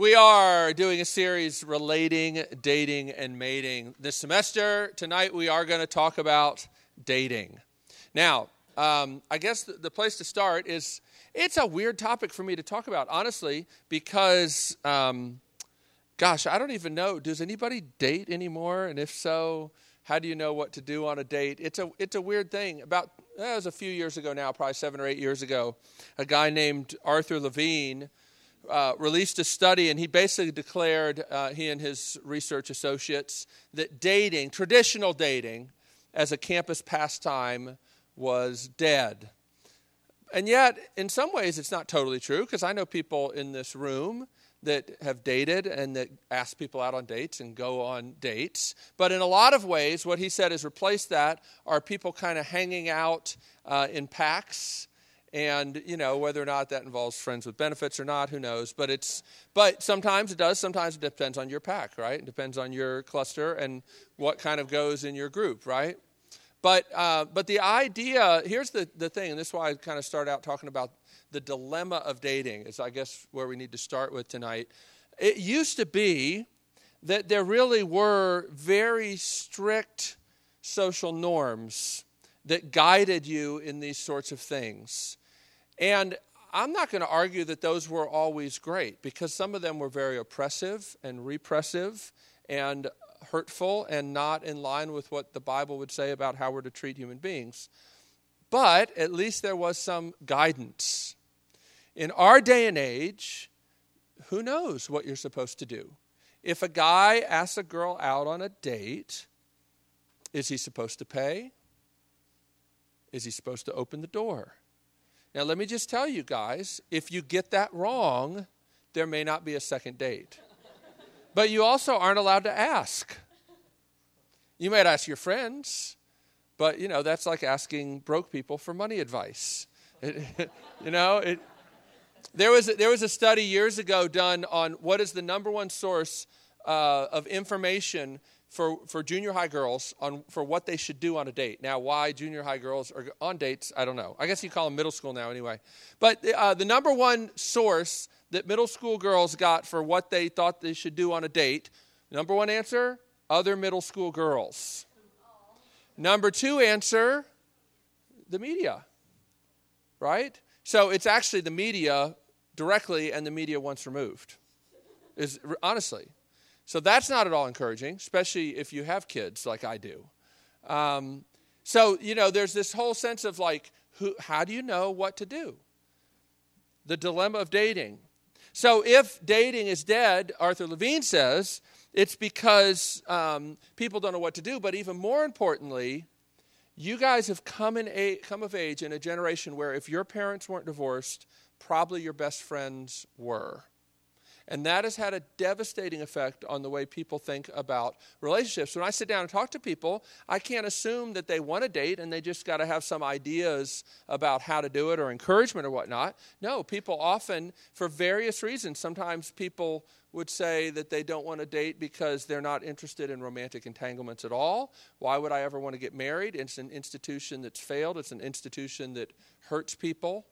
We are doing a series relating, dating, and mating. This semester, tonight, we are going to talk about dating. Now, um, I guess the, place to start is it's a weird topic for me to talk about, honestly, because, um, gosh, I don't even know. Does anybody date anymore? And if so, how do you know what to do on a date? It's a, it's a weird thing. About, that was a few years ago now, probably seven or eight years ago, a guy named Arthur Levine uh, released a study, and he basically declared, uh, he and his research associates, that dating, traditional dating, as a campus pastime was dead. And yet, in some ways, it's not totally true because I know people in this room that have dated and that ask people out on dates and go on dates. But in a lot of ways, what he said is replace that are people kind of hanging out uh, in packs and you know whether or not that involves friends with benefits or not who knows? But it's but sometimes it does sometimes it depends on your pack right? It depends on your cluster and what kind of goes in your group right? But uh, but the idea here's the, the thing and this is why i kind of start out talking about the dilemma of dating is i guess where we need to start with tonight. It used to be that there really were very strict social norms that guided you in these sorts of things and I'm not going to argue that those were always great because some of them were very oppressive and repressive and hurtful and not in line with what the Bible would say about how we're to treat human beings. But at least there was some guidance. In our day and age, who knows what you're supposed to do? If a guy asks a girl out on a date, is he supposed to pay? Is he supposed to open the door? Now, let me just tell you guys if you get that wrong, there may not be a second date. But you also aren't allowed to ask. You might ask your friends, but you know, that's like asking broke people for money advice. You know, it, there, was, there was a study years ago done on what is the number one source uh, of information for, for junior high girls on for what they should do on a date. Now, why junior high girls are on dates, I don't know. I guess you call them middle school now anyway. But uh, the number one source that middle school girls got for what they thought they should do on a date, number one answer, other middle school girls. Number two answer, the media. Right? So it's actually the media directly and the media once removed. Is honestly. So that's not at all encouraging, especially if you have kids like I do. Um, so, you know, there's this whole sense of like, who, how do you know what to do? The dilemma of dating. So, if dating is dead, Arthur Levine says, it's because um, people don't know what to do. But even more importantly, you guys have come, in a, come of age in a generation where if your parents weren't divorced, probably your best friends were. And that has had a devastating effect on the way people think about relationships. When I sit down and talk to people, I can't assume that they want a date and they just got to have some ideas about how to do it or encouragement or whatnot. No, people often, for various reasons, sometimes people would say that they don't want to date because they're not interested in romantic entanglements at all. Why would I ever want to get married? It's an institution that's failed, it's an institution that hurts people.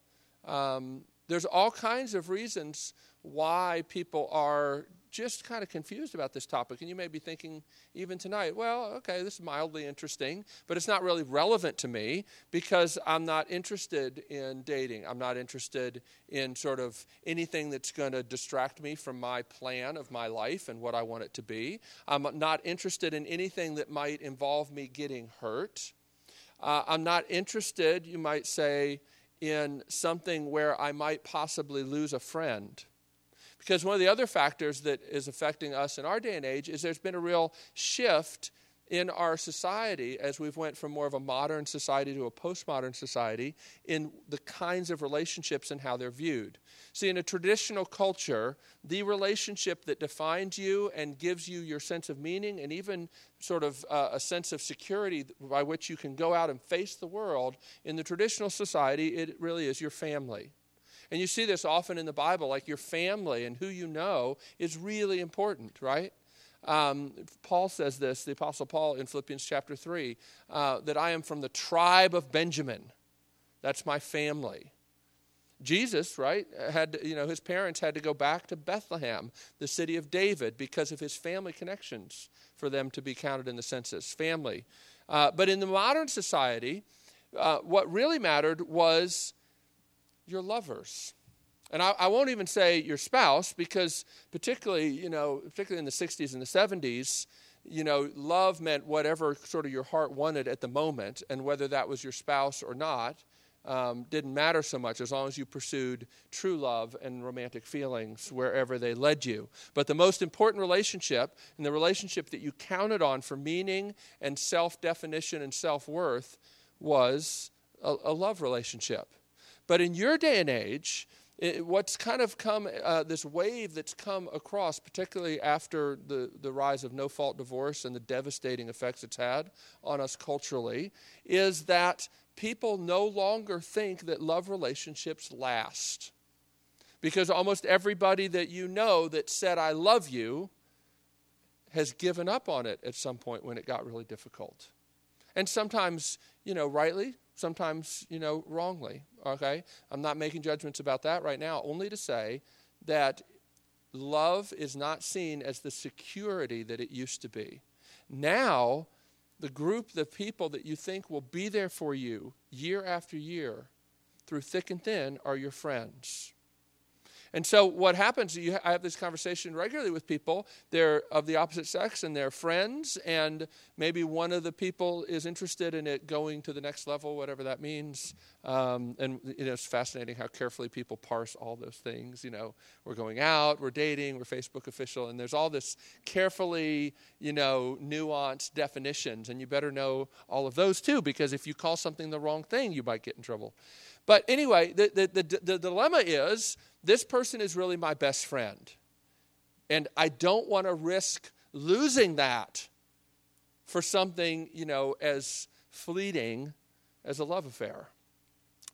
Um, there's all kinds of reasons why people are just kind of confused about this topic. And you may be thinking, even tonight, well, okay, this is mildly interesting, but it's not really relevant to me because I'm not interested in dating. I'm not interested in sort of anything that's going to distract me from my plan of my life and what I want it to be. I'm not interested in anything that might involve me getting hurt. Uh, I'm not interested, you might say, in something where I might possibly lose a friend because one of the other factors that is affecting us in our day and age is there's been a real shift in our society as we've went from more of a modern society to a postmodern society in the kinds of relationships and how they're viewed. See, in a traditional culture, the relationship that defines you and gives you your sense of meaning and even sort of uh, a sense of security by which you can go out and face the world, in the traditional society, it really is your family. And you see this often in the Bible, like your family and who you know is really important, right? Um, Paul says this, the Apostle Paul in Philippians chapter 3, uh, that I am from the tribe of Benjamin. That's my family. Jesus, right, had you know his parents had to go back to Bethlehem, the city of David, because of his family connections for them to be counted in the census. Family, uh, but in the modern society, uh, what really mattered was your lovers. And I, I, won't even say your spouse because, particularly, you know, particularly in the 60s and the 70s, you know, love meant whatever sort of your heart wanted at the moment, and whether that was your spouse or not um, didn't matter so much as long as you pursued true love and romantic feelings wherever they led you. But the most important relationship, and the relationship that you counted on for meaning and self definition and self worth, was a, a love relationship. But in your day and age, it, what's kind of come, uh, this wave that's come across, particularly after the, the rise of no fault divorce and the devastating effects it's had on us culturally, is that people no longer think that love relationships last. Because almost everybody that you know that said, I love you, has given up on it at some point when it got really difficult. And sometimes, you know, rightly, sometimes, you know, wrongly. Okay? I'm not making judgments about that right now, only to say that love is not seen as the security that it used to be. Now, the group, the people that you think will be there for you year after year, through thick and thin, are your friends. And so what happens, you, I have this conversation regularly with people. They're of the opposite sex and they're friends, and maybe one of the people is interested in it going to the next level, whatever that means. Um, and you know, it's fascinating how carefully people parse all those things. You know, we're going out, we're dating, we're Facebook official, and there's all this carefully, you know, nuanced definitions. And you better know all of those too, because if you call something the wrong thing, you might get in trouble. But anyway, the, the, the, the dilemma is this person is really my best friend. And I don't want to risk losing that for something, you know, as fleeting as a love affair.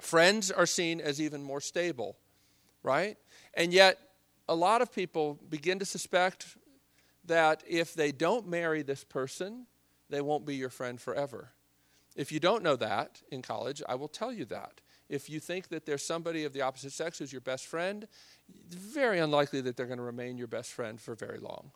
Friends are seen as even more stable, right? And yet, a lot of people begin to suspect that if they don't marry this person, they won't be your friend forever. If you don't know that in college, I will tell you that if you think that there's somebody of the opposite sex who's your best friend, it's very unlikely that they're going to remain your best friend for very long.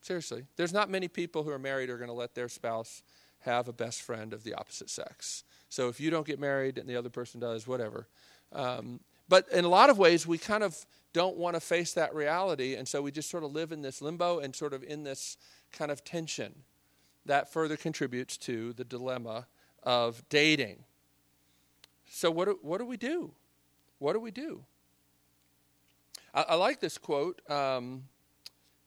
Seriously. There's not many people who are married who are going to let their spouse have a best friend of the opposite sex. So if you don't get married and the other person does, whatever. Um, but in a lot of ways, we kind of don't want to face that reality, and so we just sort of live in this limbo and sort of in this kind of tension. That further contributes to the dilemma of dating. So, what do, what do we do? What do we do? I, I like this quote, um,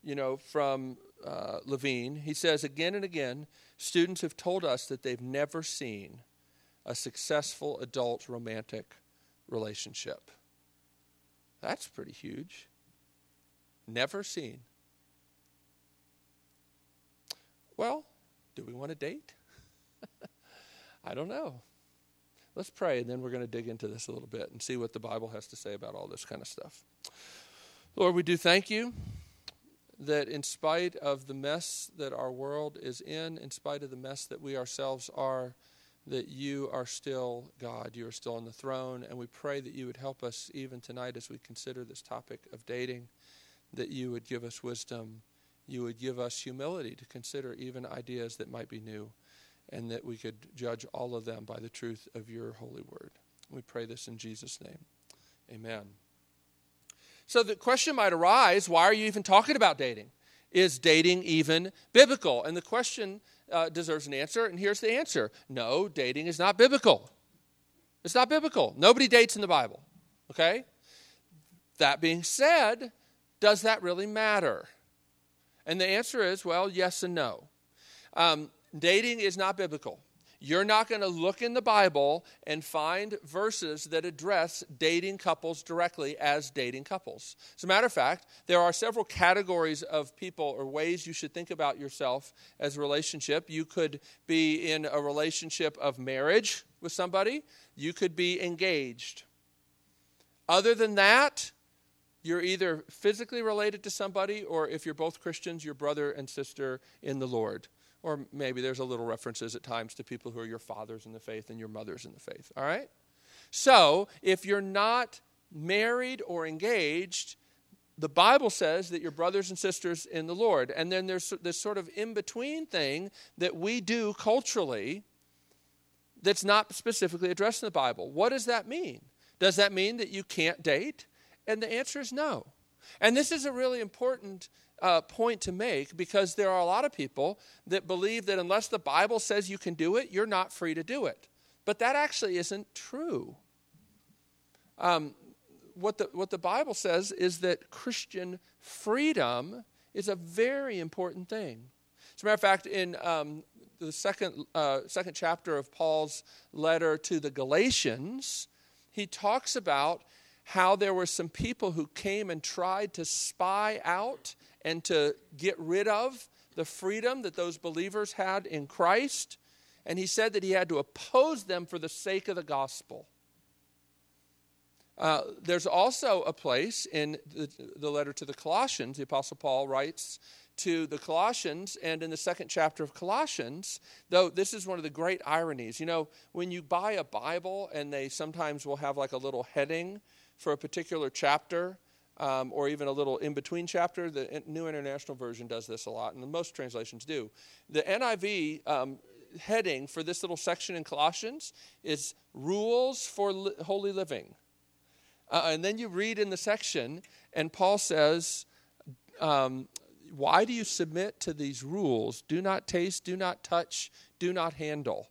you know, from uh, Levine. He says, again and again, students have told us that they've never seen a successful adult romantic relationship. That's pretty huge. Never seen. Well, do we want to date? I don't know. Let's pray, and then we're going to dig into this a little bit and see what the Bible has to say about all this kind of stuff. Lord, we do thank you that in spite of the mess that our world is in, in spite of the mess that we ourselves are, that you are still God. You are still on the throne. And we pray that you would help us even tonight as we consider this topic of dating, that you would give us wisdom. You would give us humility to consider even ideas that might be new and that we could judge all of them by the truth of your holy word. We pray this in Jesus' name. Amen. So the question might arise why are you even talking about dating? Is dating even biblical? And the question uh, deserves an answer, and here's the answer no, dating is not biblical. It's not biblical. Nobody dates in the Bible, okay? That being said, does that really matter? And the answer is well, yes and no. Um, dating is not biblical. You're not going to look in the Bible and find verses that address dating couples directly as dating couples. As a matter of fact, there are several categories of people or ways you should think about yourself as a relationship. You could be in a relationship of marriage with somebody, you could be engaged. Other than that, you're either physically related to somebody, or if you're both Christians, your brother and sister in the Lord. Or maybe there's a little references at times to people who are your fathers in the faith and your mothers in the faith. All right? So, if you're not married or engaged, the Bible says that you're brothers and sisters in the Lord. And then there's this sort of in between thing that we do culturally that's not specifically addressed in the Bible. What does that mean? Does that mean that you can't date? And the answer is no. And this is a really important uh, point to make because there are a lot of people that believe that unless the Bible says you can do it, you're not free to do it. But that actually isn't true. Um, what, the, what the Bible says is that Christian freedom is a very important thing. As a matter of fact, in um, the second, uh, second chapter of Paul's letter to the Galatians, he talks about how there were some people who came and tried to spy out and to get rid of the freedom that those believers had in Christ. And he said that he had to oppose them for the sake of the gospel. Uh, there's also a place in the, the, letter to the Colossians, the Apostle Paul writes to the Colossians, and in the second chapter of Colossians, though this is one of the great ironies. You know, when you buy a Bible and they sometimes will have like a little heading for a particular chapter, um, or even a little in between chapter. The New International Version does this a lot, and most translations do. The NIV um, heading for this little section in Colossians is Rules for li- Holy Living. Uh, and then you read in the section, and Paul says, um, Why do you submit to these rules? Do not taste, do not touch, do not handle.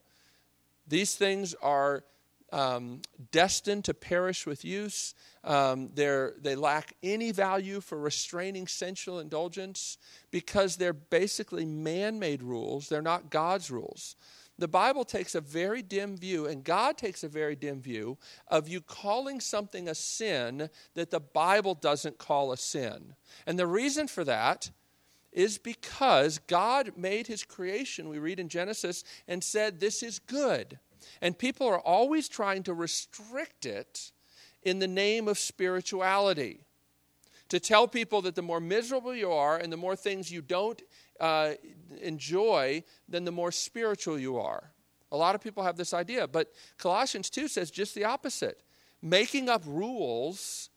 These things are um, destined to perish with use. Um, they lack any value for restraining sensual indulgence because they're basically man made rules. They're not God's rules. The Bible takes a very dim view, and God takes a very dim view of you calling something a sin that the Bible doesn't call a sin. And the reason for that is because God made his creation, we read in Genesis, and said, This is good. And people are always trying to restrict it in the name of spirituality. To tell people that the more miserable you are and the more things you don't uh, enjoy, then the more spiritual you are. A lot of people have this idea, but Colossians 2 says just the opposite. Making up rules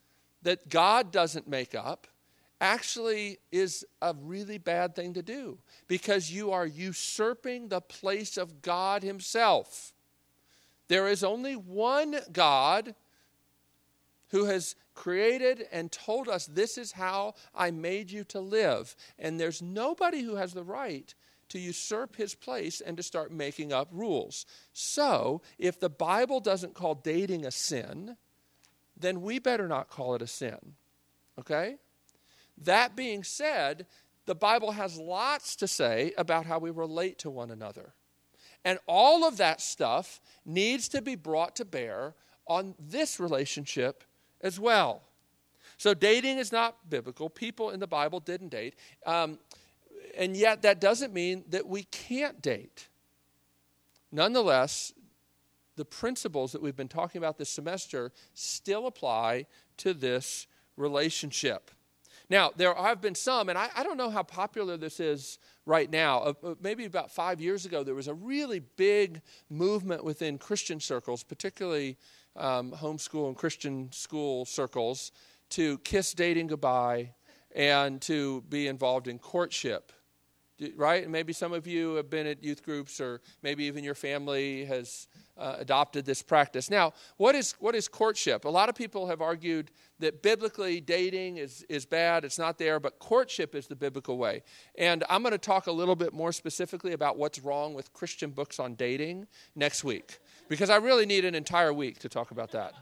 that God doesn't make up actually is a really bad thing to do because you are usurping the place of God Himself. There is only one God who has created and told us this is how I made you to live. And there's nobody who has the right to usurp his place and to start making up rules. So, if the Bible doesn't call dating a sin, then we better not call it a sin. Okay? That being said, the Bible has lots to say about how we relate to one another. And all of that stuff needs to be brought to bear on this relationship as well. So, dating is not biblical. People in the Bible didn't date. Um, and yet, that doesn't mean that we can't date. Nonetheless, the principles that we've been talking about this semester still apply to this relationship. Now, there have been some, and I, I don't know how popular this is right now. Uh, maybe about five years ago, there was a really big movement within Christian circles, particularly um, homeschool and Christian school circles, to kiss dating goodbye and to be involved in courtship right? And maybe some of you have been at youth groups, or maybe even your family has uh, adopted this practice. Now, what is, what is courtship? A lot of people have argued that biblically dating is, is bad, it's not there, but courtship is the biblical way. And I'm going to talk a little bit more specifically about what's wrong with Christian books on dating next week, because I really need an entire week to talk about that.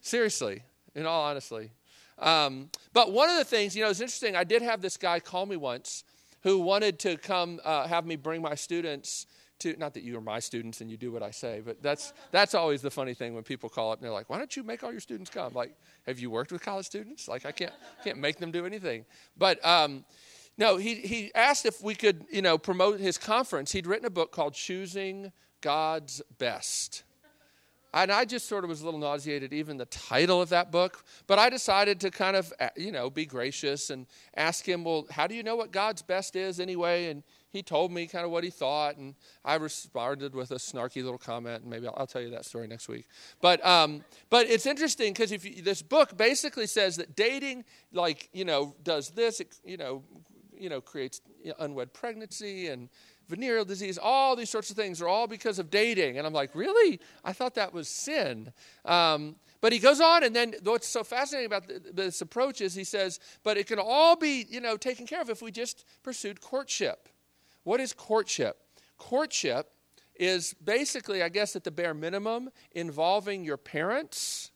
Seriously, in all honesty. Um, but one of the things, you know, it's interesting. I did have this guy call me once who wanted to come uh, have me bring my students to, not that you are my students and you do what I say, but that's, that's always the funny thing when people call up and they're like, why don't you make all your students come? Like, have you worked with college students? Like, I can't, can't make them do anything. But, um, no, he, he asked if we could, you know, promote his conference. He'd written a book called Choosing God's Best. and I just sort of was a little nauseated, even the title of that book. But I decided to kind of, uh, you know, be gracious and ask him, well, how do you know what God's best is anyway? And he told me kind of what he thought, and I responded with a snarky little comment, and maybe I'll, I'll tell you that story next week. But um, but it's interesting because if you, this book basically says that dating, like you know, does this, it, you know, you know, creates unwed pregnancy and venereal disease, all these sorts of things are all because of dating. And I'm like, really? I thought that was sin. Um, but he goes on, and then what's so fascinating about this approach is he says, but it can all be, you know, taken care of if we just pursued courtship. What is courtship? Courtship is basically, I guess, at the bare minimum, involving your parents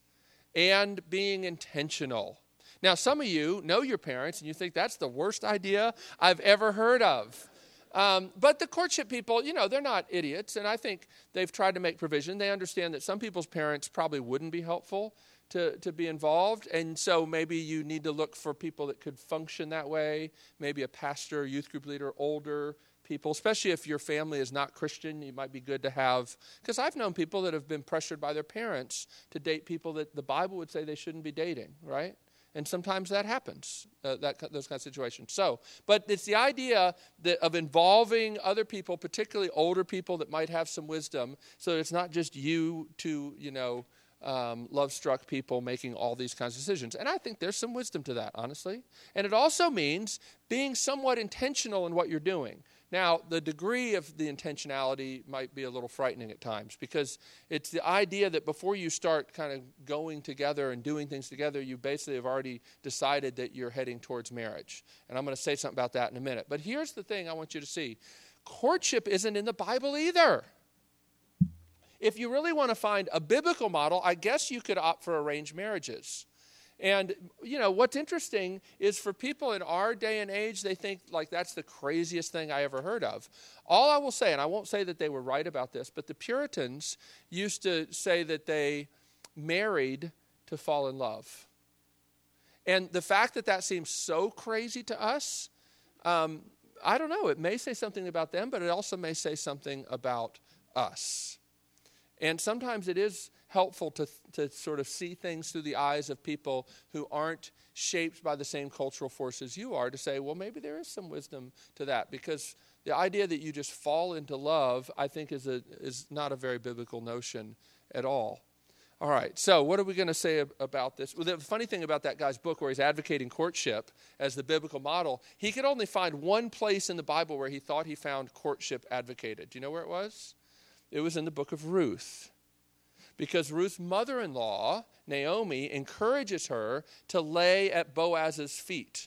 and being intentional. Now, some of you know your parents and you think that's the worst idea I've ever heard of. Um, but the courtship people, you know, they're not idiots, and I think they've tried to make provision. They understand that some people's parents probably wouldn't be helpful to, to be involved, and so maybe you need to look for people that could function that way. Maybe a pastor, youth group leader, older people, especially if your family is not Christian, you might be good to have. Because I've known people that have been pressured by their parents to date people that the Bible would say they shouldn't be dating, right? and sometimes that happens uh, that those kind of situations so but it's the idea that, of involving other people particularly older people that might have some wisdom so it's not just you to you know um, love struck people making all these kinds of decisions and i think there's some wisdom to that honestly and it also means being somewhat intentional in what you're doing now, the degree of the intentionality might be a little frightening at times because it's the idea that before you start kind of going together and doing things together, you basically have already decided that you're heading towards marriage. And I'm going to say something about that in a minute. But here's the thing I want you to see courtship isn't in the Bible either. If you really want to find a biblical model, I guess you could opt for arranged marriages. And, you know, what's interesting is for people in our day and age, they think like that's the craziest thing I ever heard of. All I will say, and I won't say that they were right about this, but the Puritans used to say that they married to fall in love. And the fact that that seems so crazy to us, um, I don't know. It may say something about them, but it also may say something about us. And sometimes it is helpful to, to sort of see things through the eyes of people who aren't shaped by the same cultural forces you are to say, well, maybe there is some wisdom to that. Because the idea that you just fall into love, I think, is, a, is not a very biblical notion at all. All right, so what are we going to say about this? Well, the funny thing about that guy's book, where he's advocating courtship as the biblical model, he could only find one place in the Bible where he thought he found courtship advocated. Do you know where it was? It was in the book of Ruth because Ruth's mother in law, Naomi, encourages her to lay at Boaz's feet,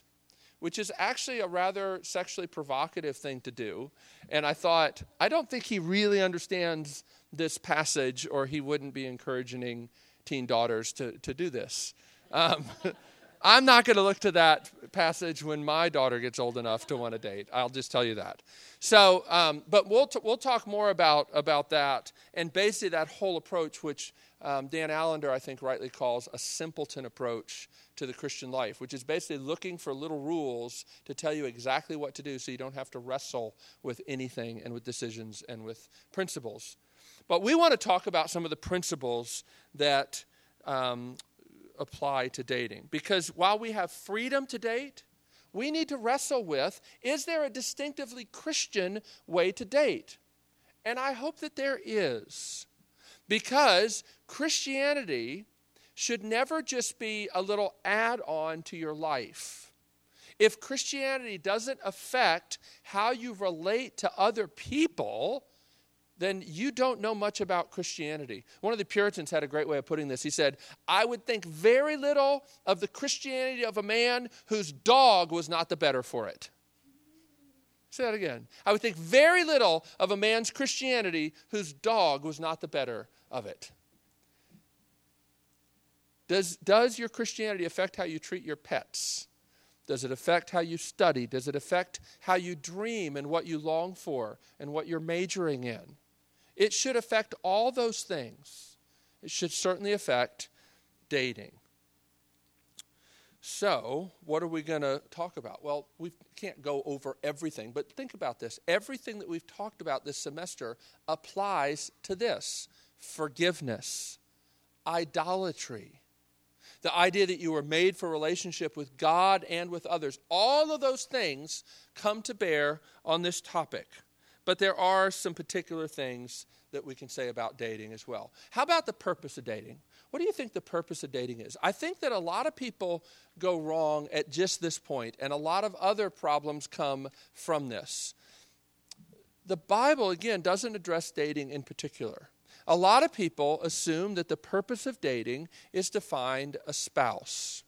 which is actually a rather sexually provocative thing to do. And I thought, I don't think he really understands this passage, or he wouldn't be encouraging teen daughters to, to do this. Um, I'm not going to look to that passage when my daughter gets old enough to want to date. I'll just tell you that. So, um, but we'll, t- we'll talk more about, about that and basically that whole approach, which um, Dan Allender, I think, rightly calls a simpleton approach to the Christian life, which is basically looking for little rules to tell you exactly what to do so you don't have to wrestle with anything and with decisions and with principles. But we want to talk about some of the principles that um, apply to dating. Because while we have freedom to date, we need to wrestle with is there a distinctively Christian way to date? And I hope that there is. Because Christianity should never just be a little add on to your life. If Christianity doesn't affect how you relate to other people, then you don't know much about Christianity. One of the Puritans had a great way of putting this. He said, I would think very little of the Christianity of a man whose dog was not the better for it. Say that again. I would think very little of a man's Christianity whose dog was not the better of it. Does, does your Christianity affect how you treat your pets? Does it affect how you study? Does it affect how you dream and what you long for and what you're majoring in? It should affect all those things. It should certainly affect dating. So, what are we going to talk about? Well, we can't go over everything, but think about this. Everything that we've talked about this semester applies to this. forgiveness, idolatry, the idea that you were made for relationship with God and with others. All of those things come to bear on this topic. But there are some particular things that we can say about dating as well. How about the purpose of dating? What do you think the purpose of dating is? I think that a lot of people go wrong at just this point, and a lot of other problems come from this. The Bible, again, doesn't address dating in particular. A lot of people assume that the purpose of dating is to find a spouse.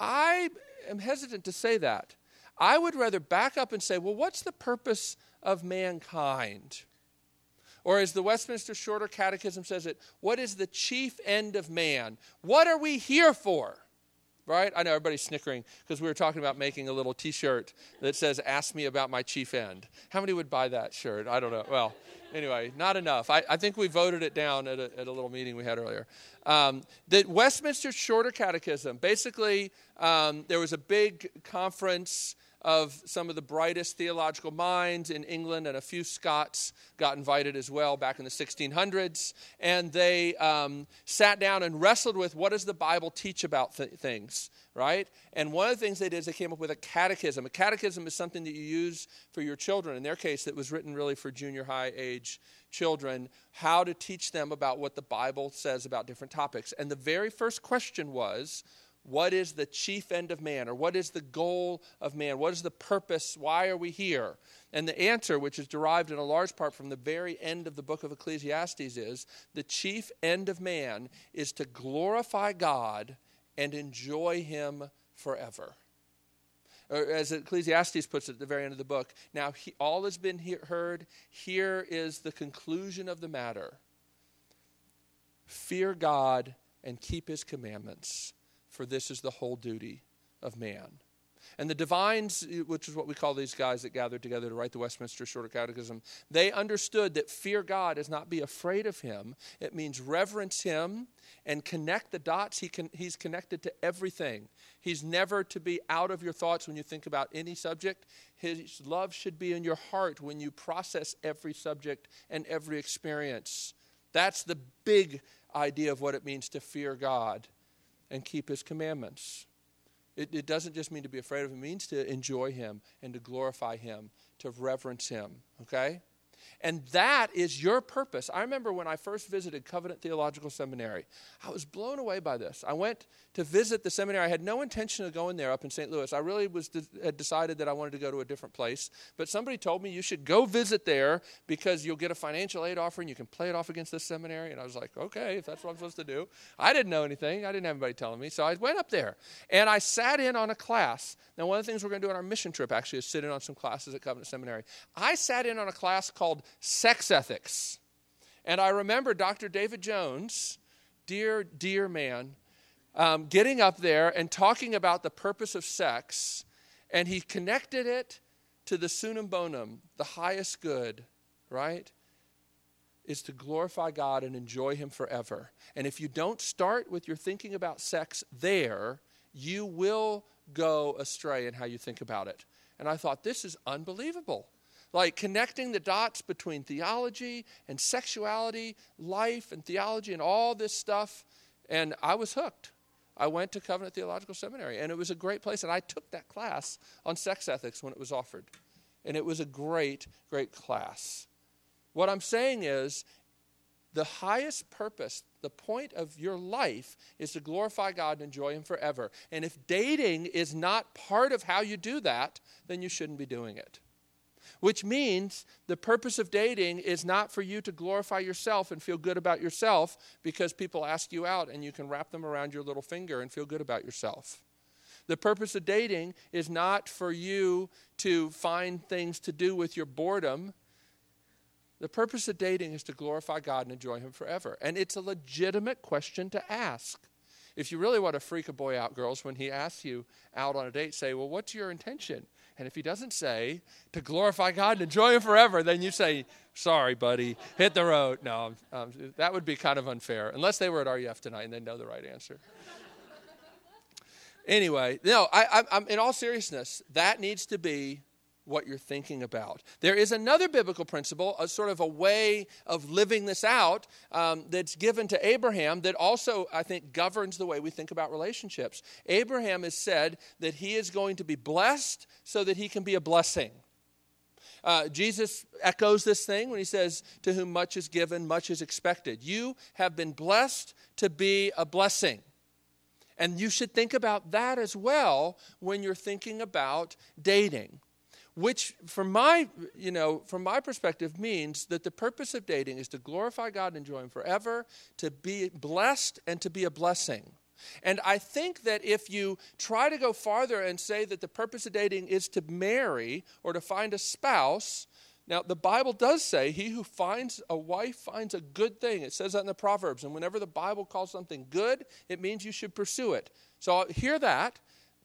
I am hesitant to say that. I would rather back up and say, well, what's the purpose of mankind? Or as the Westminster Shorter Catechism says it, what is the chief end of man? What are we here for? Right? I know everybody's snickering because we were talking about making a little t shirt that says, Ask me about my chief end. How many would buy that shirt? I don't know. Well, anyway, not enough. I, I think we voted it down at a, at a little meeting we had earlier. Um, the Westminster Shorter Catechism, basically, um, there was a big conference of some of the brightest theological minds in England, and a few Scots got invited as well back in the 1600s. And they um, sat down and wrestled with what does the Bible teach about th- things, right? And one of the things they did is they came up with a catechism. A catechism is something that you use for your children. In their case, it was written really for junior high age children, how to teach them about what the Bible says about different topics. And the very first question was, what is the chief end of man, or what is the goal of man? What is the purpose? Why are we here? And the answer, which is derived in a large part from the very end of the book of Ecclesiastes, is the chief end of man is to glorify God and enjoy Him forever. Or as Ecclesiastes puts it at the very end of the book, now he, all has been he- heard. Here is the conclusion of the matter fear God and keep His commandments for this is the whole duty of man. And the divines, eh, which is what we call these guys that gathered together to write the Westminster Shorter Catechism, they understood that fear God is not be afraid of him. It means reverence him and connect the dots. He can, he's connected to everything. He's never to be out of your thoughts when you think about any subject. His love should be in your heart when you process every subject and every experience. That's the big idea of what it means to fear God and keep his commandments. It, it, doesn't just mean to be afraid of him, it means to enjoy him and to glorify him, to reverence him. Okay? And that is your purpose. I remember when I first visited Covenant Theological Seminary, I was blown away by this. I went to visit the seminary. I had no intention of going there up in St. Louis. I really was had decided that I wanted to go to a different place. But somebody told me you should go visit there because you'll get a financial aid offer and you can play it off against this seminary. And I was like, okay, if that's what I'm supposed to do. I didn't know anything. I didn't have anybody telling me. So I went up there and I sat in on a class. Now, one of the things we're going to do on our mission trip actually is sit in on some classes at Covenant Seminary. I sat in on a class called Sex Ethics. And I remember Dr. David Jones, dear, dear man, um, getting up there and talking about the purpose of sex, and he connected it to the summum bonum, the highest good, right? Is to glorify God and enjoy Him forever. And if you don't start with your thinking about sex there, you will go astray in how you think about it. And I thought, this is unbelievable. Like connecting the dots between theology and sexuality, life and theology, and all this stuff. And I was hooked. I went to Covenant Theological Seminary, and it was a great place. And I took that class on sex ethics when it was offered. And it was a great, great class. What I'm saying is, the highest purpose, the point of your life, is to glorify God and enjoy Him forever. And if dating is not part of how you do that, then you shouldn't be doing it which means the purpose of dating is not for you to glorify yourself and feel good about yourself because people ask you out and you can wrap them around your little finger and feel good about yourself. The purpose of dating is not for you to find things to do with your boredom. The purpose of dating is to glorify God and enjoy Him forever. And it's a legitimate question to ask. If you really want to freak a boy out, girls, when he asks you out on a date, say, Well, what's your intention? And if he doesn't say to glorify God and enjoy Him forever, then you say, sorry, buddy, hit the road. No, um, that would be kind of unfair, unless they were at RUF tonight and they know the right answer. anyway, no, I, I'm, in all seriousness, that needs to be what you're thinking about. There is another biblical principle, a sort of a way of living this out um, that's given to Abraham that also, I think, governs the way we think about relationships. Abraham has said that he is going to be blessed so that he can be a blessing. Uh, Jesus echoes this thing when he says, To whom much is given, much is expected. You have been blessed to be a blessing. And you should think about that as well when you're thinking about dating. Which, from my, you know, from my perspective, means that the purpose of dating is to glorify God and enjoy Him forever, to be blessed, and to be a blessing. And I think that if you try to go farther and say that the purpose of dating is to marry or to find a spouse, now the Bible does say, He who finds a wife finds a good thing. It says that in the Proverbs. And whenever the Bible calls something good, it means you should pursue it. So hear that,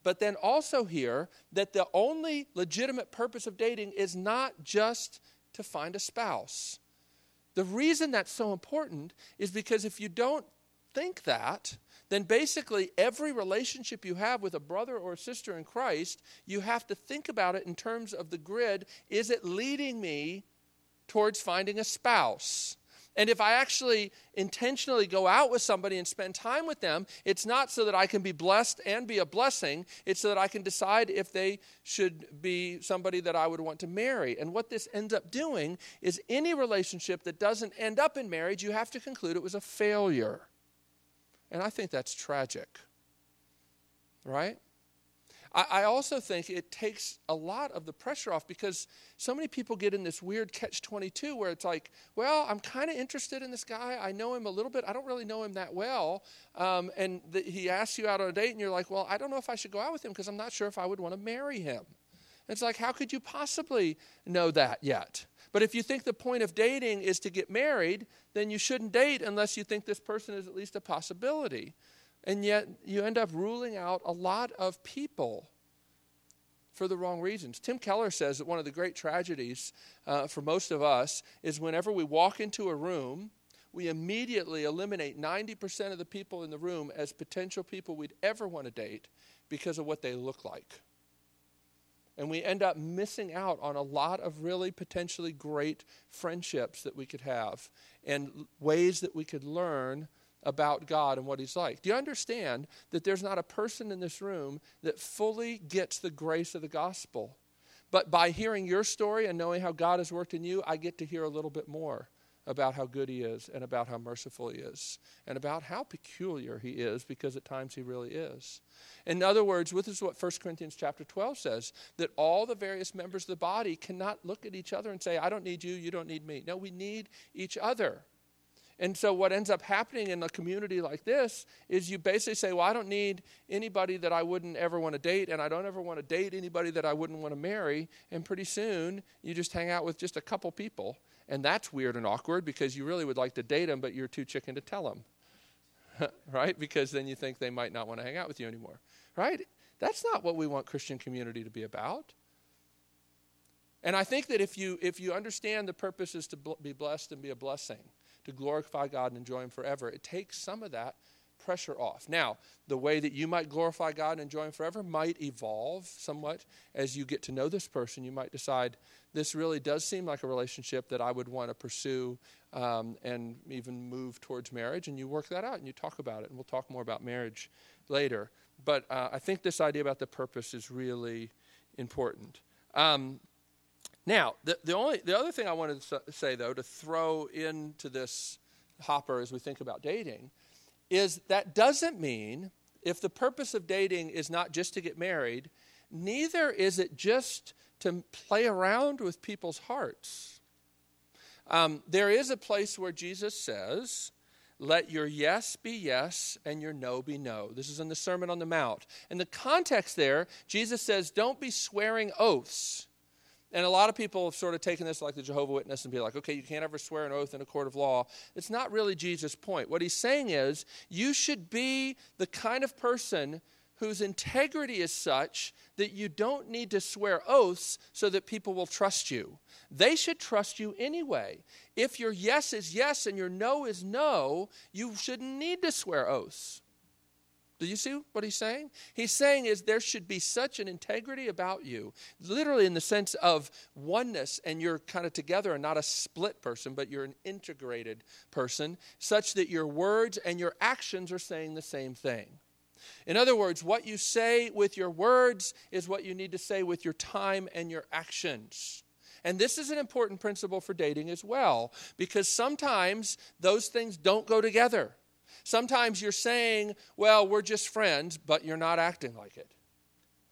but then also hear that the only legitimate purpose of dating is not just to find a spouse. The reason that's so important is because if you don't think that, then basically every relationship you have with a brother or a sister in Christ, you have to think about it in terms of the grid is it leading me towards finding a spouse? And if I actually intentionally go out with somebody and spend time with them, it's not so that I can be blessed and be a blessing. It's so that I can decide if they should be somebody that I would want to marry. And what this ends up doing is any relationship that doesn't end up in marriage, you have to conclude it was a failure. And I think that's tragic. Right? I, I also think it takes a lot of the pressure off because so many people get in this weird catch 22 where it's like, well, I'm kind of interested in this guy. I know him a little bit. I don't really know him that well. Um, and the, he asks you out on a date, and you're like, well, I don't know if I should go out with him because I'm not sure if I would want to marry him. It's like, how could you possibly know that yet? But if you think the point of dating is to get married, then you shouldn't date unless you think this person is at least a possibility. And yet you end up ruling out a lot of people for the wrong reasons. Tim Keller says that one of the great tragedies uh, for most of us is whenever we walk into a room, we immediately eliminate 90% of the people in the room as potential people we'd ever want to date because of what they look like. And we end up missing out on a lot of really potentially great friendships that we could have and ways that we could learn about God and what He's like. Do you understand that there's not a person in this room that fully gets the grace of the gospel? But by hearing your story and knowing how God has worked in you, I get to hear a little bit more about how good he is and about how merciful he is and about how peculiar he is because at times he really is. In other words, this is what 1 Corinthians chapter 12 says that all the various members of the body cannot look at each other and say, I don't need you, you don't need me. No, we need each other. And so, what ends up happening in a community like this is you basically say, Well, I don't need anybody that I wouldn't ever want to date, and I don't ever want to date anybody that I wouldn't want to marry. And pretty soon, you just hang out with just a couple people. And that's weird and awkward because you really would like to date them, but you're too chicken to tell them. right? Because then you think they might not want to hang out with you anymore. Right? That's not what we want Christian community to be about. And I think that if you if you understand the purpose is to be blessed and be a blessing, to glorify God and enjoy him forever, it takes some of that pressure off. Now, the way that you might glorify God and enjoy Him forever might evolve somewhat as you get to know this person. You might decide this really does seem like a relationship that I would want to pursue um, and even move towards marriage, and you work that out and you talk about it. And we'll talk more about marriage later. But uh, I think this idea about the purpose is really important. Um, now, the, the, only, the other thing I wanted to say, though, to throw into this hopper as we think about dating, is that doesn't mean if the purpose of dating is not just to get married, neither is it just to play around with people's hearts. Um, there is a place where Jesus says, let your yes be yes and your no be no. This is in the Sermon on the Mount. In the context there, Jesus says, don't be swearing oaths and a lot of people have sort of taken this like the Jehovah Witness and be like, okay, you can't ever swear an oath in a court of law. It's not really Jesus' point. What he's saying is, you should be the kind of person whose integrity is such that you don't need to swear oaths so that people will trust you. They should trust you anyway. If your yes is yes and your no is no, you shouldn't need to swear oaths. Do you see what he's saying? He's saying is there should be such an integrity about you, literally in the sense of oneness, and you're kind of together and not a split person, but you're an integrated person, such that your words and your actions are saying the same thing. In other words, what you say with your words is what you need to say with your time and your actions. And this is an important principle for dating as well, because sometimes those things don't go together. Sometimes you're saying, well, we're just friends, but you're not acting like it,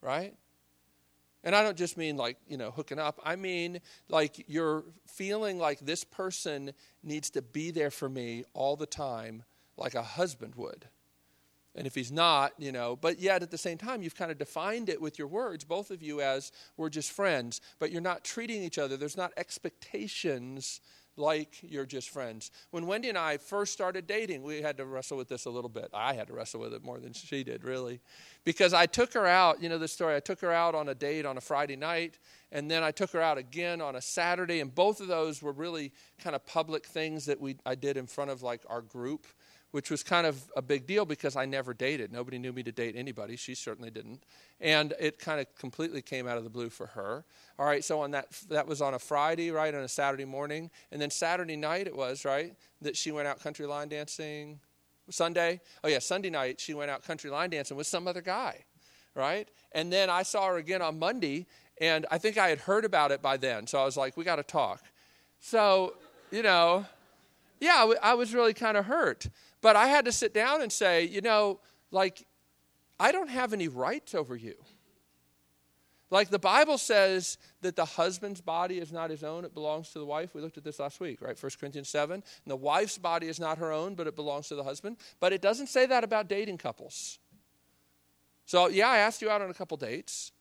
right? And I don't just mean like, you know, hooking up. I mean like you're feeling like this person needs to be there for me all the time, like a husband would. And if he's not, you know, but yet at the same time, you've kind of defined it with your words, both of you, as we're just friends, but you're not treating each other. There's not expectations like you're just friends. When Wendy and I first started dating, we had to wrestle with this a little bit. I had to wrestle with it more than she did, really. Because I took her out, you know the story, I took her out on a date on a Friday night, and then I took her out again on a Saturday, and both of those were really kind of public things that we I did in front of like our group which was kind of a big deal because I never dated. Nobody knew me to date anybody. She certainly didn't. And it kind of completely came out of the blue for her. All right, so on that that was on a Friday, right, on a Saturday morning, and then Saturday night it was, right, that she went out country line dancing. Sunday? Oh yeah, Sunday night she went out country line dancing with some other guy, right? And then I saw her again on Monday, and I think I had heard about it by then. So I was like, we got to talk. So, you know, yeah, I was really kind of hurt. But I had to sit down and say, you know, like, I don't have any rights over you. Like the Bible says that the husband's body is not his own, it belongs to the wife. We looked at this last week, right? 1 Corinthians 7. And the wife's body is not her own, but it belongs to the husband. But it doesn't say that about dating couples. So, yeah, I asked you out on a couple dates.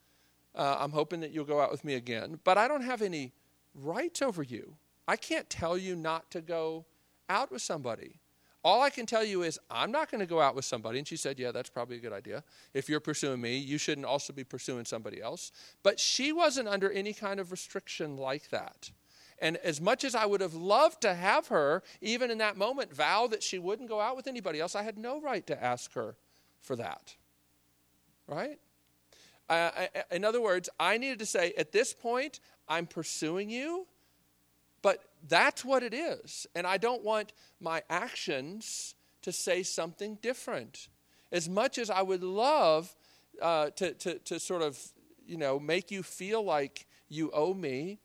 Uh, I'm hoping that you'll go out with me again. But I don't have any rights over you. I can't tell you not to go out with somebody. All I can tell you is, I'm not going to go out with somebody. And she said, Yeah, that's probably a good idea. If you're pursuing me, you shouldn't also be pursuing somebody else. But she wasn't under any kind of restriction like that. And as much as I would have loved to have her, even in that moment, vow that she wouldn't go out with anybody else, I had no right to ask her for that. Right? Uh, in other words, I needed to say, at this point, I'm pursuing you that's what it is. And I don't want my actions to say something different. As much as I would love uh, to, to, to sort of, you know, make you feel like you owe me,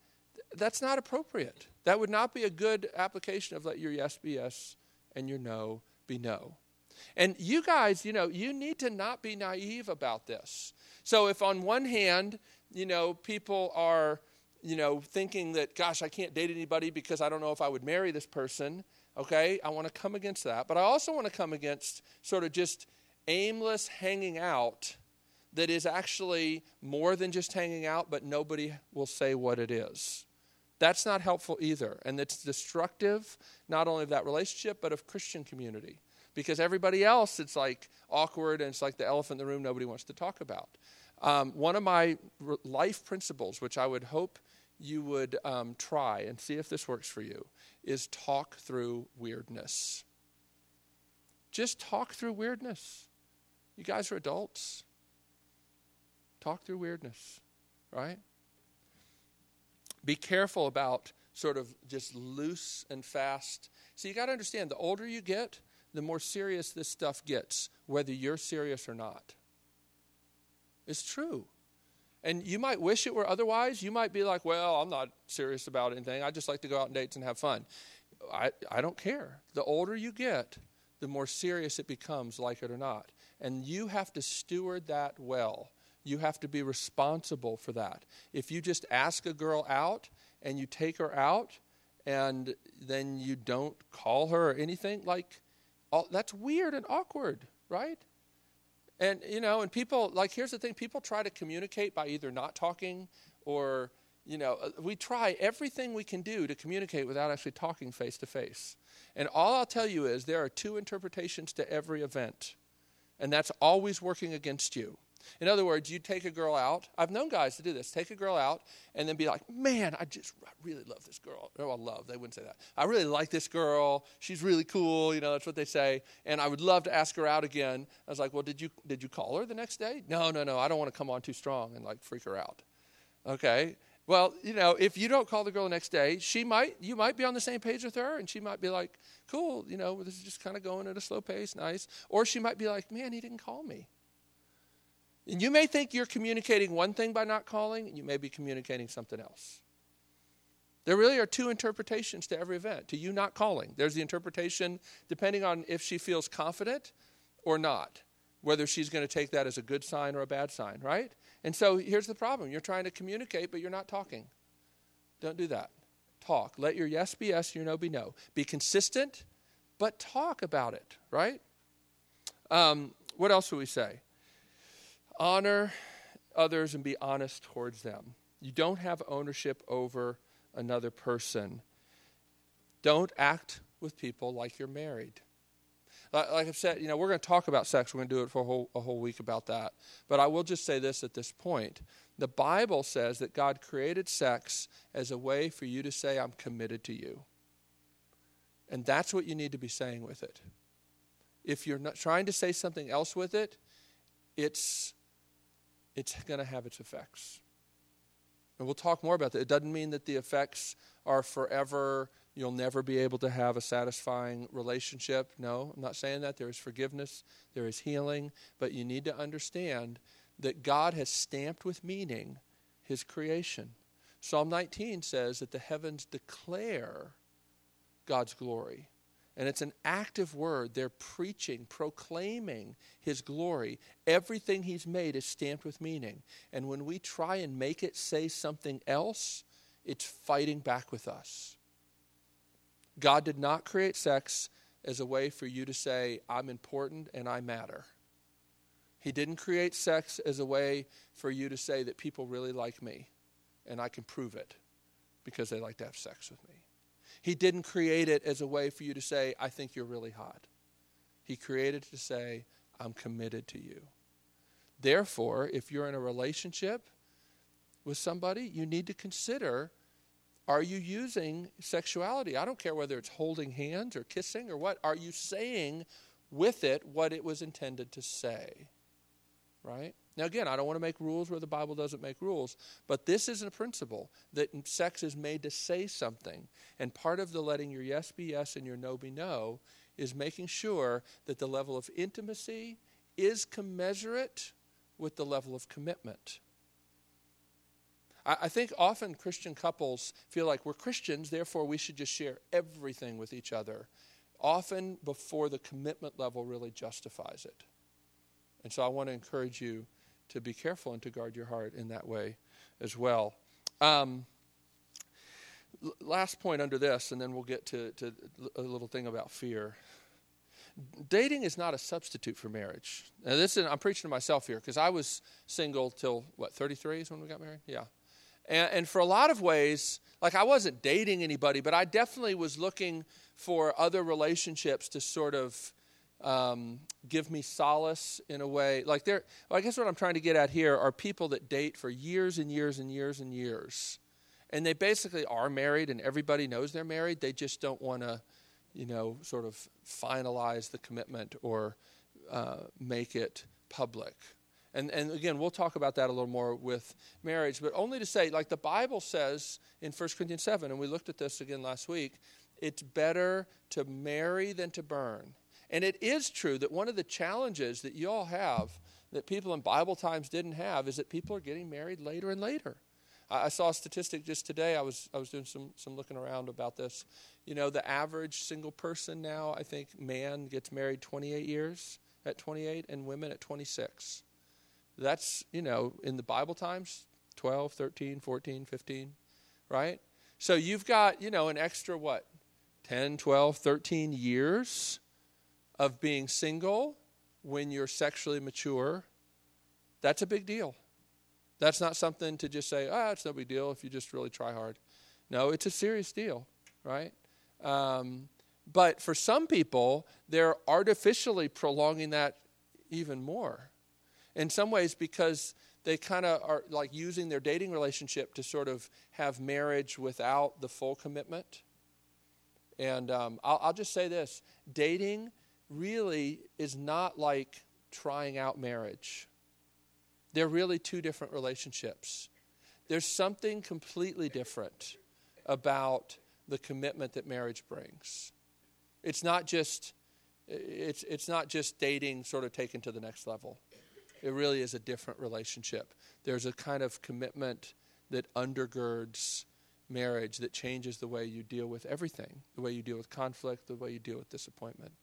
that's not appropriate. That would not be a good application of let your yes be yes and your no be no. And you guys, you know, you need to not be naive about this. So if on one hand, you know, people are you know, thinking that, gosh, I can't date anybody because I don't know if I would marry this person, okay? I want to come against that. But I also want to come against sort of just aimless hanging out that is actually more than just hanging out, but nobody will say what it is. That's not helpful either. And it's destructive, not only of that relationship, but of Christian community. Because everybody else, it's like awkward and it's like the elephant in the room nobody wants to talk about. Um, one of my life principles, which I would hope you would um, try and see if this works for you is talk through weirdness. Just talk through weirdness. You guys are adults. Talk through weirdness, right? Be careful about sort of just loose and fast. So you got to understand the older you get, the more serious this stuff gets, whether you're serious or not. It's true. And you might wish it were otherwise. You might be like, well, I'm not serious about anything. I just like to go out on dates and have fun. I, I don't care. The older you get, the more serious it becomes, like it or not. And you have to steward that well. You have to be responsible for that. If you just ask a girl out and you take her out and then you don't call her or anything, like, all, that's weird and awkward, right? And, you know, and people, like, here's the thing people try to communicate by either not talking or, you know, uh, we try everything we can do to communicate without actually talking face to face. And all I'll tell you is there are two interpretations to every event, and that's always working against you. In other words, you take a girl out. I've known guys to do this. Take a girl out and then be like, man, I just I really love this girl. Oh, I love. They wouldn't say that. I really like this girl. She's really cool. You know, that's what they say. And I would love to ask her out again. I was like, well, did you did you call her the next day? No, no, no. I don't want to come on too strong and like freak her out. Okay. Well, you know, if you don't call the girl the next day, she might you might be on the same page with her and she might be like, "Cool, you know, this is just kind of going at a slow pace, nice." Or she might be like, "Man, he didn't call me." And you may think you're communicating one thing by not calling, and you may be communicating something else. There really are two interpretations to every event. To you not calling, there's the interpretation depending on if she feels confident or not, whether she's going to take that as a good sign or a bad sign, right? And so here's the problem you're trying to communicate, but you're not talking. Don't do that. Talk. Let your yes be yes, your no be no. Be consistent, but talk about it, right? Um, what else would we say? Honor others and be honest towards them. You don't have ownership over another person. Don't act with people like you're married. Like I've said, you know, we're going to talk about sex. We're going to do it for a whole, a whole week about that. But I will just say this at this point. The Bible says that God created sex as a way for you to say, I'm committed to you. And that's what you need to be saying with it. If you're not trying to say something else with it, it's, it's going to have its effects. And we'll talk more about that. It doesn't mean that the effects are forever You'll never be able to have a satisfying relationship. No, I'm not saying that. There is forgiveness, there is healing, but you need to understand that God has stamped with meaning his creation. Psalm 19 says that the heavens declare God's glory. And it's an active word. They're preaching, proclaiming his glory. Everything he's made is stamped with meaning. And when we try and make it say something else, it's fighting back with us. God did not create sex as a way for you to say, I'm important and I matter. He didn't create sex as a way for you to say that people really like me and I can prove it because they like to have sex with me. He didn't create it as a way for you to say, I think you're really hot. He created it to say, I'm committed to you. Therefore, if you're in a relationship with somebody, you need to consider are you using sexuality? I don't care whether it's holding hands or kissing or what. Are you saying with it what it was intended to say? Right? Now, again, I don't want to make rules where the Bible doesn't make rules, but this is a principle that sex is made to say something. And part of the letting your yes be yes and your no be no is making sure that the level of intimacy is commensurate with the level of commitment. I, I think often Christian couples feel like we're Christians, therefore we should just share everything with each other, often before the commitment level really justifies it. And so I want to encourage you to be careful and to guard your heart in that way as well. Um, last point under this, and then we'll get to, to a little thing about fear. Dating is not a substitute for marriage. Now, this is, I'm preaching to myself here because I was single till what 33 is when we got married. Yeah, and, and for a lot of ways, like I wasn't dating anybody, but I definitely was looking for other relationships to sort of um, give me solace in a way. Like there, well, I guess what I'm trying to get at here are people that date for years and years and years and years, and they basically are married, and everybody knows they're married. They just don't want to, you know, sort of finalize the commitment or uh, make it public. And, and again, we'll talk about that a little more with marriage, but only to say, like the Bible says in 1 Corinthians 7, and we looked at this again last week, it's better to marry than to burn. And it is true that one of the challenges that you all have that people in Bible times didn't have is that people are getting married later and later. I, I saw a statistic just today. I was, I was doing some, some looking around about this. You know, the average single person now, I think, man gets married 28 years at 28 and women at 26. That's, you know, in the Bible times, 12, 13, 14, 15, right? So you've got, you know, an extra what? 10, 12, 13 years of being single when you're sexually mature. That's a big deal. That's not something to just say, ah, oh, it's no big deal if you just really try hard. No, it's a serious deal, right? Um, but for some people, they're artificially prolonging that even more. In some ways, because they kind of are like using their dating relationship to sort of have marriage without the full commitment. And um, I'll, I'll just say this dating really is not like trying out marriage, they're really two different relationships. There's something completely different about the commitment that marriage brings. It's not just it's it's not just dating sort of taken to the next level. It really is a different relationship. There's a kind of commitment that undergirds marriage that changes the way you deal with everything, the way you deal with conflict, the way you deal with disappointment,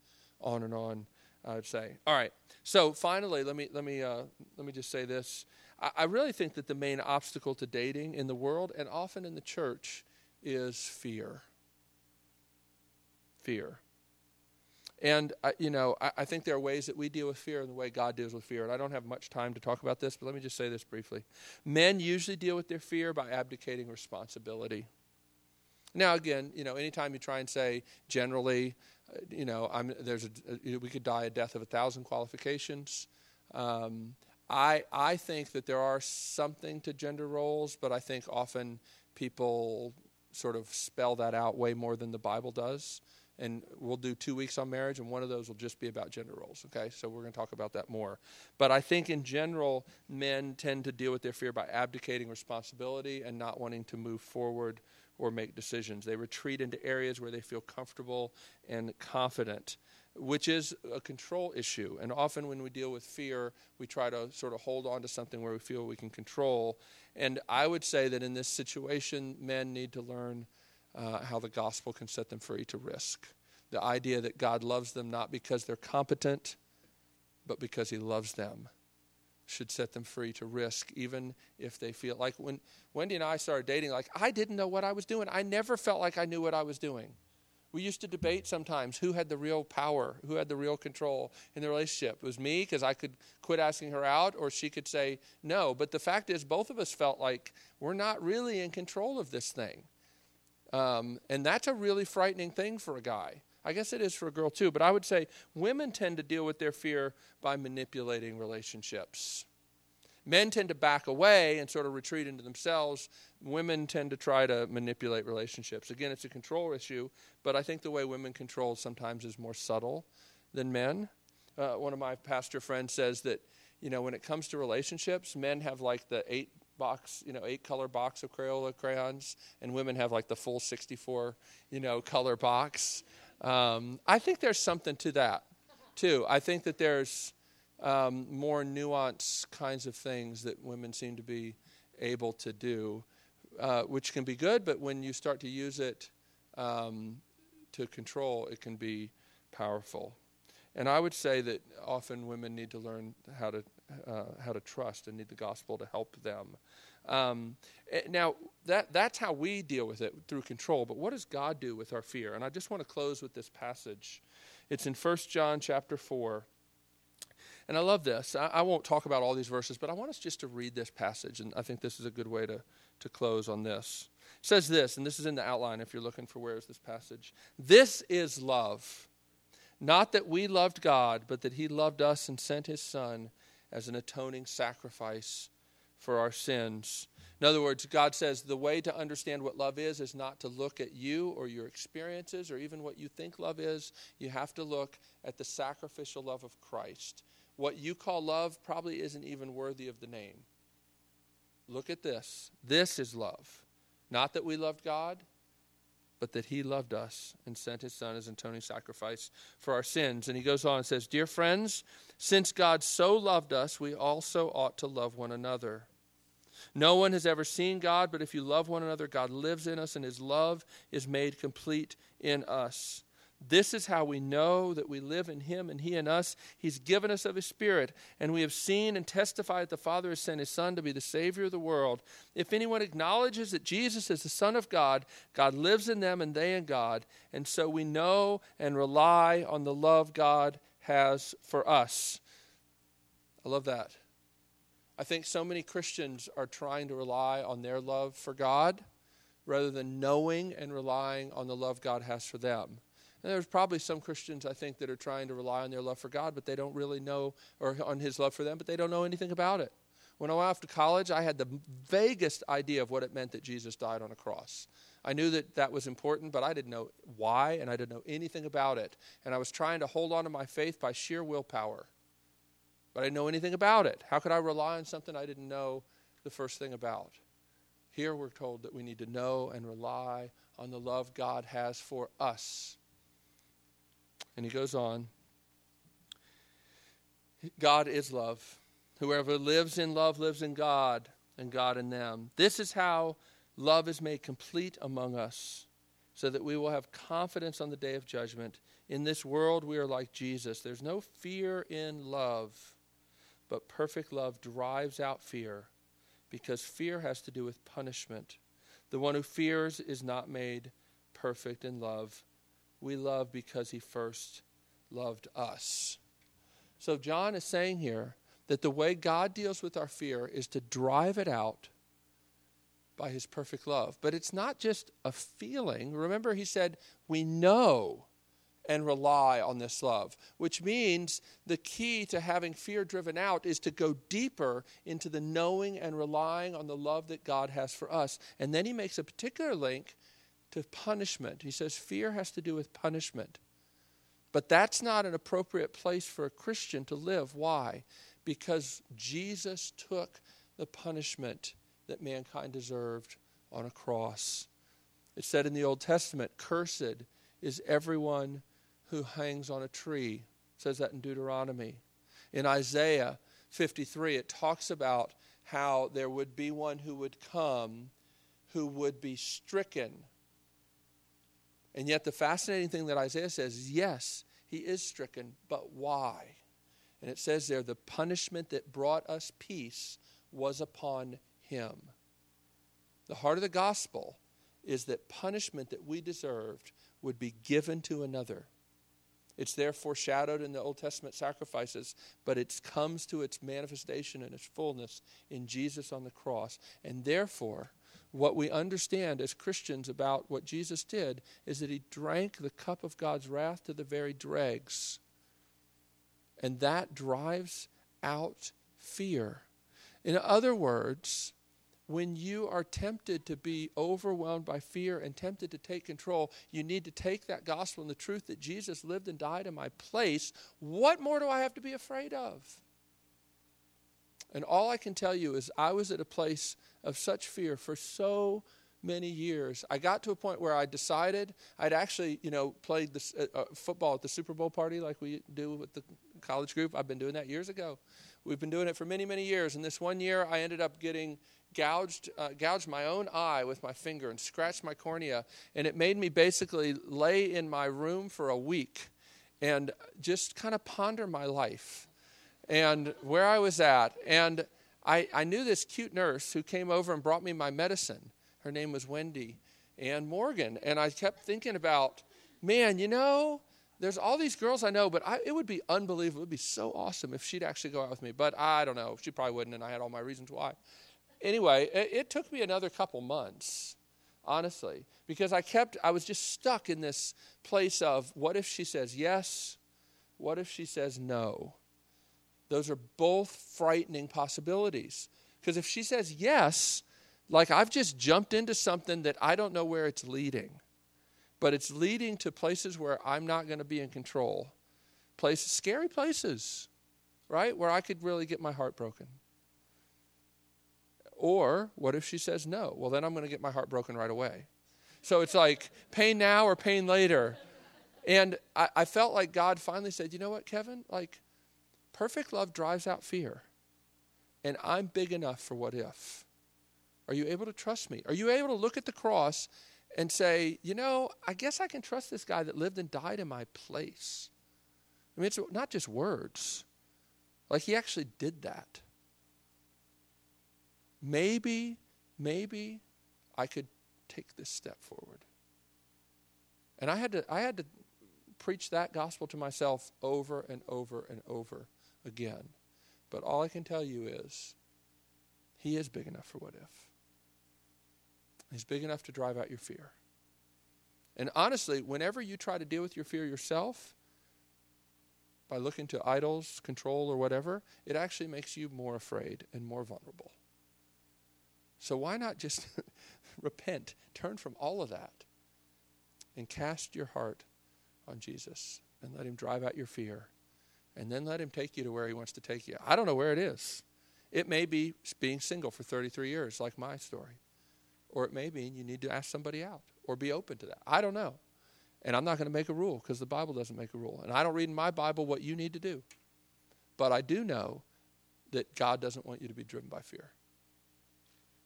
on and on. I would say. All right. So finally, let me let me uh, let me just say this. I, I really think that the main obstacle to dating in the world and often in the church is fear. Fear. And, I, you know, I, I, think there are ways that we deal with fear and the way God deals with fear. And I don't have much time to talk about this, but let me just say this briefly. Men usually deal with their fear by abdicating responsibility. Now, again, you know, anytime you try and say generally, uh, you know, I'm, there's a, a, we could die a death of a thousand qualifications. Um, I, I think that there are something to gender roles, but I think often people sort of spell that out way more than the Bible does. And we'll do two weeks on marriage, and one of those will just be about gender roles, okay? So we're going to talk about that more. But I think in general, men tend to deal with their fear by abdicating responsibility and not wanting to move forward or make decisions. They retreat into areas where they feel comfortable and confident which is a control issue. And often when we deal with fear, we try to sort of hold on to something where we feel we can control. And I would say that in this situation, men need to learn uh, how the gospel can set them free to risk. The idea that God loves them not because they're competent, but because He loves them should set them free to risk, even if they feel like when Wendy and I started dating, like I didn't know what I was doing. I never felt like I knew what I was doing. We used to debate sometimes who had the real power, who had the real control in the relationship. It was me because I could quit asking her out, or she could say no. But the fact is, both of us felt like we're not really in control of this thing. Um, and that's a really frightening thing for a guy. I guess it is for a girl too, but I would say women tend to deal with their fear by manipulating relationships. Men tend to back away and sort of retreat into themselves. Women tend to try to manipulate relationships. Again, it's a control issue, but I think the way women control sometimes is more subtle than men. Uh, one of my pastor friends says that, you know, when it comes to relationships, men have like the eight box, you know, eight color box of Crayola crayons, and women have like the full 64, you know, color box. Um, I think there's something to that, too. I think that there's um, more nuanced kinds of things that women seem to be able to do, uh, which can be good, but when you start to use it um, to control, it can be powerful. And I would say that often women need to learn how to uh, how to trust and need the gospel to help them. Um, eh, now that that's how we deal with it through control. But what does God do with our fear? And I just want to close with this passage. It's in 1 John chapter four. And I love this. I, I, won't talk about all these verses, but I want us just to read this passage, and I think this is a good way to, to close on this. It says this, and this is in the outline if you're looking for where is this passage. This is love. Not that we loved God, but that He loved us and sent His Son as an atoning sacrifice for our sins. In other words, God says the way to understand what love is is not to look at you or your experiences or even what you think love is. You have to look at the sacrificial love of Christ what you call love probably isn't even worthy of the name. Look at this. This is love. Not that we loved God, but that He loved us and sent His Son as an atoning sacrifice for our sins. And He goes on and says, Dear friends, since God so loved us, we also ought to love one another. No one has ever seen God, but if you love one another, God lives in us, and His love is made complete in us. This is how we know that we live in Him and He in us. He's given us of His Spirit, and we have seen and testified that the Father has sent His Son to be the Savior of the world. If anyone acknowledges that Jesus is the Son of God, God lives in them and they in God. And so we know and rely on the love God has for us. I love that. I think so many Christians are trying to rely on their love for God rather than knowing and relying on the love God has for them. And there's probably some Christians, I think, that are trying to rely on their love for God, but they don't really know, or on His love for them, but they don't know anything about it. When I went off to college, I had the vaguest idea of what it meant that Jesus died on a cross. I knew that that was important, but I didn't know why, and I didn't know anything about it. And I was trying to hold on to my faith by sheer willpower. But I didn't know anything about it. How could I rely on something I didn't know the first thing about? Here we're told that we need to know and rely on the love God has for us. And he goes on God is love. Whoever lives in love lives in God, and God in them. This is how love is made complete among us, so that we will have confidence on the day of judgment. In this world, we are like Jesus. There's no fear in love, but perfect love drives out fear, because fear has to do with punishment. The one who fears is not made perfect in love. We love because he first loved us. So, John is saying here that the way God deals with our fear is to drive it out by his perfect love. But it's not just a feeling. Remember, he said, we know and rely on this love, which means the key to having fear driven out is to go deeper into the knowing and relying on the love that God has for us. And then he makes a particular link to punishment. He says fear has to do with punishment. But that's not an appropriate place for a Christian to live. Why? Because Jesus took the punishment that mankind deserved on a cross. It said in the Old Testament, Cursed is everyone who hangs on a tree. It says that in Deuteronomy. In Isaiah 53, it talks about how there would be one who would come who would be stricken and yet, the fascinating thing that Isaiah says is yes, he is stricken, but why? And it says there, the punishment that brought us peace was upon him. The heart of the gospel is that punishment that we deserved would be given to another. It's there foreshadowed in the Old Testament sacrifices, but it comes to its manifestation and its fullness in Jesus on the cross. And therefore, what we understand as Christians about what Jesus did is that he drank the cup of God's wrath to the very dregs. And that drives out fear. In other words, when you are tempted to be overwhelmed by fear and tempted to take control, you need to take that gospel and the truth that Jesus lived and died in my place. What more do I have to be afraid of? And all I can tell you is I was at a place of such fear for so many years. I got to a point where I decided I'd actually, you know, played uh, uh, football at the Super Bowl party like we do with the college group. I've been doing that years ago. We've been doing it for many, many years. And this one year, I ended up getting gouged, uh, gouged my own eye with my finger and scratched my cornea. And it made me basically lay in my room for a week and just kind of ponder my life and where I was at. And I, I knew this cute nurse who came over and brought me my medicine. Her name was Wendy Ann Morgan. And I kept thinking about, man, you know, there's all these girls I know, but I, it would be unbelievable. It would be so awesome if she'd actually go out with me. But I don't know. She probably wouldn't, and I had all my reasons why. Anyway, it, it took me another couple months, honestly, because I kept, I was just stuck in this place of what if she says yes? What if she says no? Those are both frightening possibilities. Because if she says yes, like I've just jumped into something that I don't know where it's leading, but it's leading to places where I'm not going to be in control. Places, scary places, right? Where I could really get my heart broken. Or what if she says no? Well, then I'm going to get my heart broken right away. So it's like pain now or pain later. And I, I felt like God finally said, you know what, Kevin? Like, Perfect love drives out fear. And I'm big enough for what if. Are you able to trust me? Are you able to look at the cross and say, you know, I guess I can trust this guy that lived and died in my place? I mean, it's not just words. Like, he actually did that. Maybe, maybe I could take this step forward. And I had to, I had to preach that gospel to myself over and over and over again. But all I can tell you is, He is big enough for what if. He's big enough to drive out your fear. And honestly, whenever you try to deal with your fear yourself, by looking to idols, control, or whatever, it actually makes you more afraid and more vulnerable. So why not just repent, turn from all of that, and cast your heart on Jesus and let Him drive out your fear, and then let Him take you to where He wants to take you. I don't know where it is. It may be being single for 33 years, like my story, or it may mean you need to ask somebody out or be open to that. I don't know. And I'm not going to make a rule because the Bible doesn't make a rule. And I don't read in my Bible what you need to do. But I do know that God doesn't want you to be driven by fear.